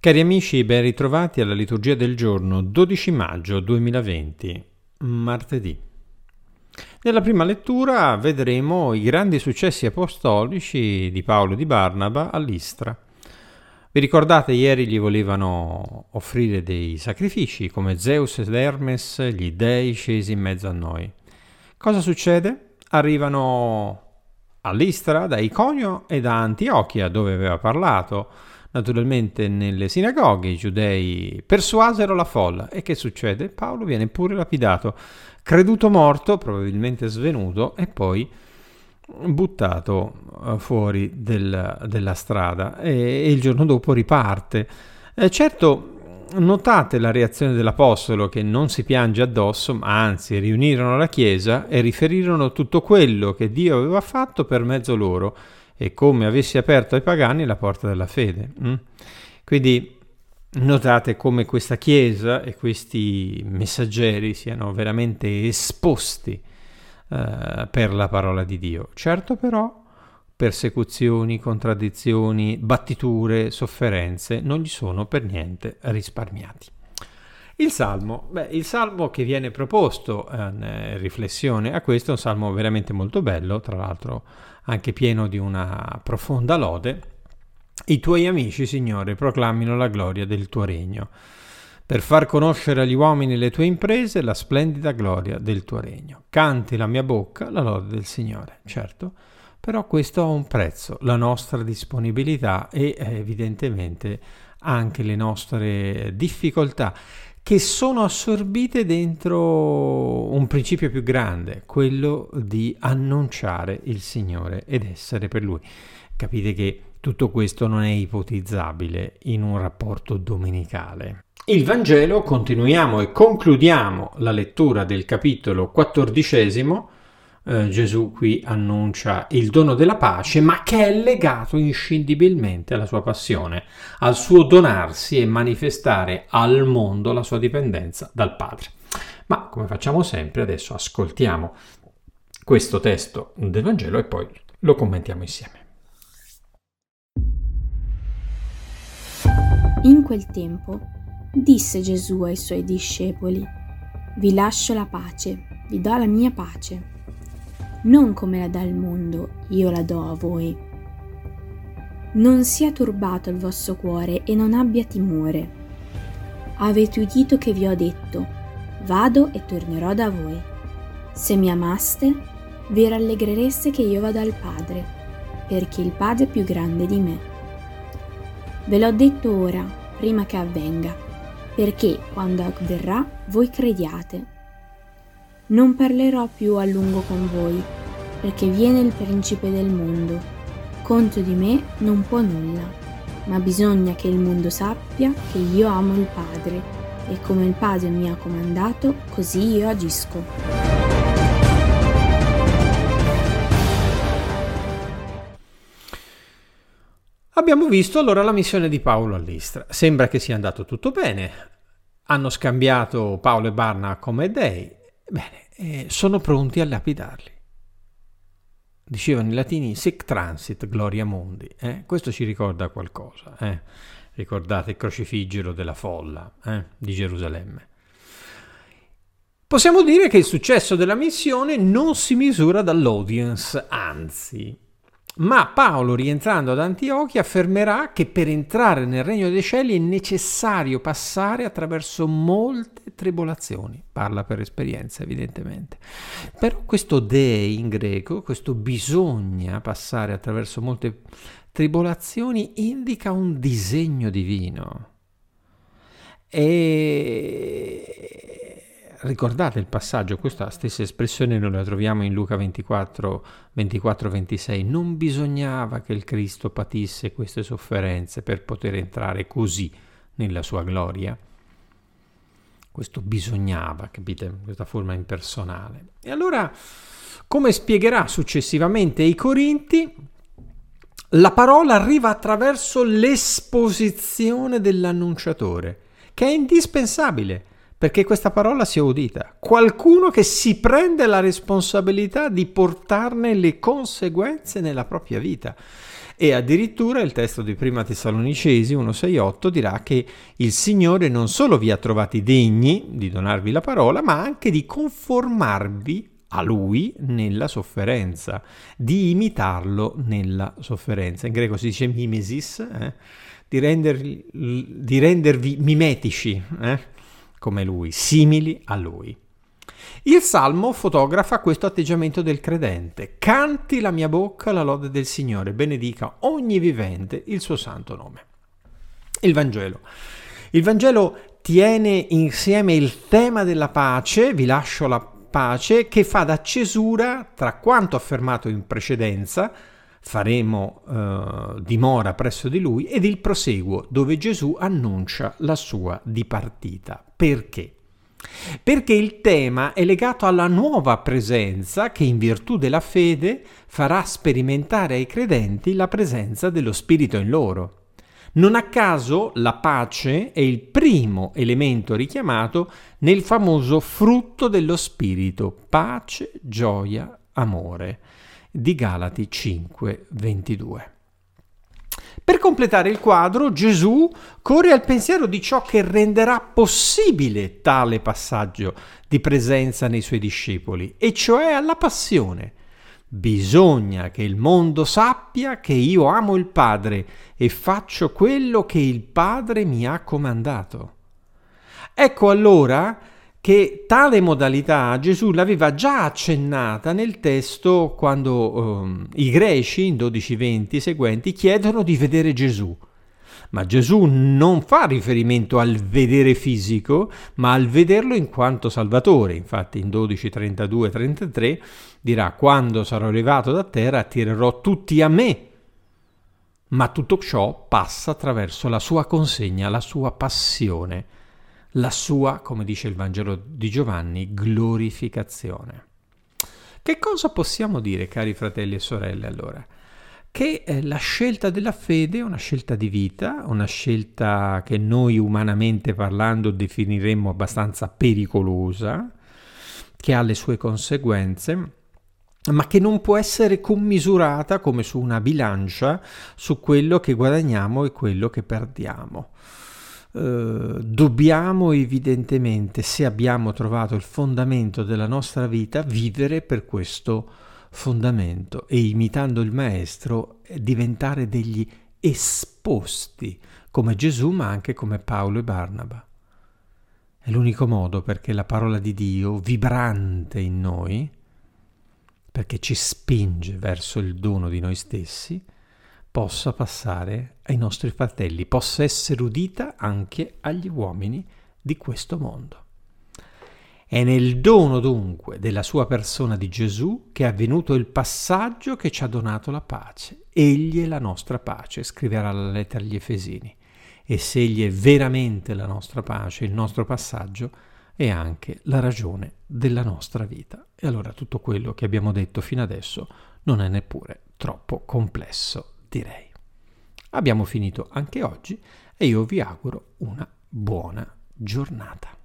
Cari amici, ben ritrovati alla liturgia del giorno 12 maggio 2020, martedì. Nella prima lettura vedremo i grandi successi apostolici di Paolo di Barnaba all'Istra. Vi ricordate ieri gli volevano offrire dei sacrifici come Zeus ed Hermes, gli dei scesi in mezzo a noi. Cosa succede? Arrivano all'Istra da Iconio e da Antiochia dove aveva parlato Naturalmente nelle sinagoghe i giudei persuasero la folla e che succede? Paolo viene pure lapidato, creduto morto, probabilmente svenuto e poi buttato eh, fuori del, della strada e, e, il giorno dopo riparte. Eh, certo, notate la reazione dell'Apostolo che non si piange addosso, ma anzi riunirono la Chiesa e riferirono tutto quello che Dio aveva fatto per mezzo loro e come avessi aperto ai pagani la porta della fede. Mm? Quindi notate come questa Chiesa e questi messaggeri siano veramente esposti eh, per la parola di Dio. Certo però persecuzioni, contraddizioni, battiture, sofferenze non gli sono per niente risparmiati. Il salmo, beh, il salmo che viene proposto in eh, riflessione a questo è un salmo veramente molto bello, tra l'altro anche pieno di una profonda lode. I tuoi amici, Signore, proclamino la gloria del tuo regno, per far conoscere agli uomini le tue imprese la splendida gloria del tuo regno. Canti la mia bocca la lode del Signore, certo, però questo ha un prezzo, la nostra disponibilità e evidentemente anche le nostre difficoltà che sono assorbite dentro un principio più grande, quello di annunciare il Signore ed essere per Lui. Capite che tutto questo non è ipotizzabile in un rapporto domenicale. Il Vangelo, continuiamo e concludiamo la lettura del capitolo quattordicesimo eh, Gesù qui annuncia il dono della pace, ma che è legato inscindibilmente alla sua passione, al suo donarsi e manifestare al mondo la sua dipendenza dal Padre. Ma come facciamo sempre, adesso ascoltiamo questo testo del Vangelo e poi lo commentiamo insieme. In quel tempo disse Gesù ai suoi discepoli, Vi lascio la pace, vi do la mia pace non come la dà il mondo, io la do a voi. Non sia turbato il vostro cuore e non abbia timore. Avete udito che vi ho detto, vado e tornerò da voi. Se mi amaste, vi rallegrereste che io vado al Padre, perché il Padre è più grande di me. Ve l'ho detto ora, prima che avvenga, perché quando avverrà voi crediate. Non parlerò più a lungo con voi, perché viene il principe del mondo. Contro di me non può nulla, ma bisogna che il mondo sappia che io amo il Padre, e come il Padre mi ha comandato, così io agisco. Abbiamo visto allora la missione di Paolo all'Istra. Sembra che sia andato tutto bene. Hanno scambiato Paolo e Barna come dei Bene, eh, sono pronti a lapidarli. Dicevano i latini sic transit gloria mundi. Eh? Questo ci ricorda qualcosa. Eh? Ricordate il crocifiggero della folla eh? di Gerusalemme. Possiamo dire che il successo della missione non si misura dall'audience, anzi, ma Paolo, rientrando ad Antiochia, affermerà che per entrare nel regno dei cieli è necessario passare attraverso molte tribolazioni. Parla per esperienza, evidentemente. Però questo de in greco, questo bisogna passare attraverso molte tribolazioni, indica un disegno divino. E ricordate il passaggio, questa stessa espressione noi la troviamo in Luca 24, 24, 26, non bisognava che il Cristo patisse queste sofferenze per poter entrare così nella sua gloria. Questo bisognava, capite? Questa forma impersonale. E allora, come spiegherà successivamente ai Corinti, la parola arriva attraverso l'esposizione dell'annunciatore, che è indispensabile perché questa parola sia udita. Qualcuno che si prende la responsabilità di portarne le conseguenze nella propria vita. E addirittura il testo di Prima Tessalonicesi 1,6,8 dirà che il Signore non solo vi ha trovati degni di donarvi la parola, ma anche di conformarvi a lui nella sofferenza, di imitarlo nella sofferenza. In greco si dice mimesis, eh? di, rendervi, di, rendervi mimetici eh? Come lui, simili a lui. Il Salmo fotografa questo atteggiamento del credente. Canti la mia bocca la lode del Signore, benedica ogni vivente il suo santo nome. Il Vangelo. Il Vangelo tiene insieme il tema della pace, vi lascio la pace, che fa da cesura tra quanto affermato in precedenza, faremo eh, dimora presso di lui, ed il proseguo, dove Gesù annuncia la sua dipartita. Perché? Perché il tema è legato alla nuova presenza che in virtù della fede farà sperimentare ai credenti la presenza dello Spirito in loro. Non a caso la pace è il primo elemento richiamato nel famoso frutto dello Spirito, pace, gioia, amore, di Galati 5, 22. Per completare il quadro, Gesù corre al pensiero di ciò che renderà possibile tale passaggio di presenza nei suoi discepoli, e cioè alla passione. Bisogna che il mondo sappia che io amo il Padre e faccio quello che il Padre mi ha comandato. Ecco allora che tale modalità Gesù l'aveva già accennata nel testo quando um, i greci in 12-20 seguenti chiedono di vedere Gesù. Ma Gesù non fa riferimento al vedere fisico, ma al vederlo in quanto Salvatore. Infatti in 12, 32, 33 dirà quando sarò arrivato da terra attirerò tutti a me. Ma tutto ciò passa attraverso la sua consegna, la sua passione la sua, come dice il Vangelo di Giovanni, glorificazione. Che cosa possiamo dire, cari fratelli e sorelle, allora? Che eh, la scelta della fede è una scelta di vita, una scelta che noi umanamente parlando definiremmo abbastanza pericolosa, che ha le sue conseguenze, ma che non può essere commisurata come su una bilancia su quello che guadagniamo e quello che perdiamo. Eh, dobbiamo evidentemente, se abbiamo trovato il fondamento della nostra vita, vivere per questo fondamento e imitando il Maestro diventare degli esposti come Gesù ma anche come Paolo e Barnaba. È l'unico modo perché la parola di Dio, vibrante in noi, perché ci spinge verso il dono di noi stessi, possa passare ai nostri fratelli, possa essere udita anche agli uomini di questo mondo. È nel dono dunque della sua persona di Gesù che è avvenuto il passaggio che ci ha donato la pace. Egli è la nostra pace, scriverà la lettera agli Efesini. E se Egli è veramente la nostra pace, il nostro passaggio è anche la ragione della nostra vita. E allora tutto quello che abbiamo detto fino adesso non è neppure troppo complesso direi. Abbiamo finito anche oggi e io vi auguro una buona giornata.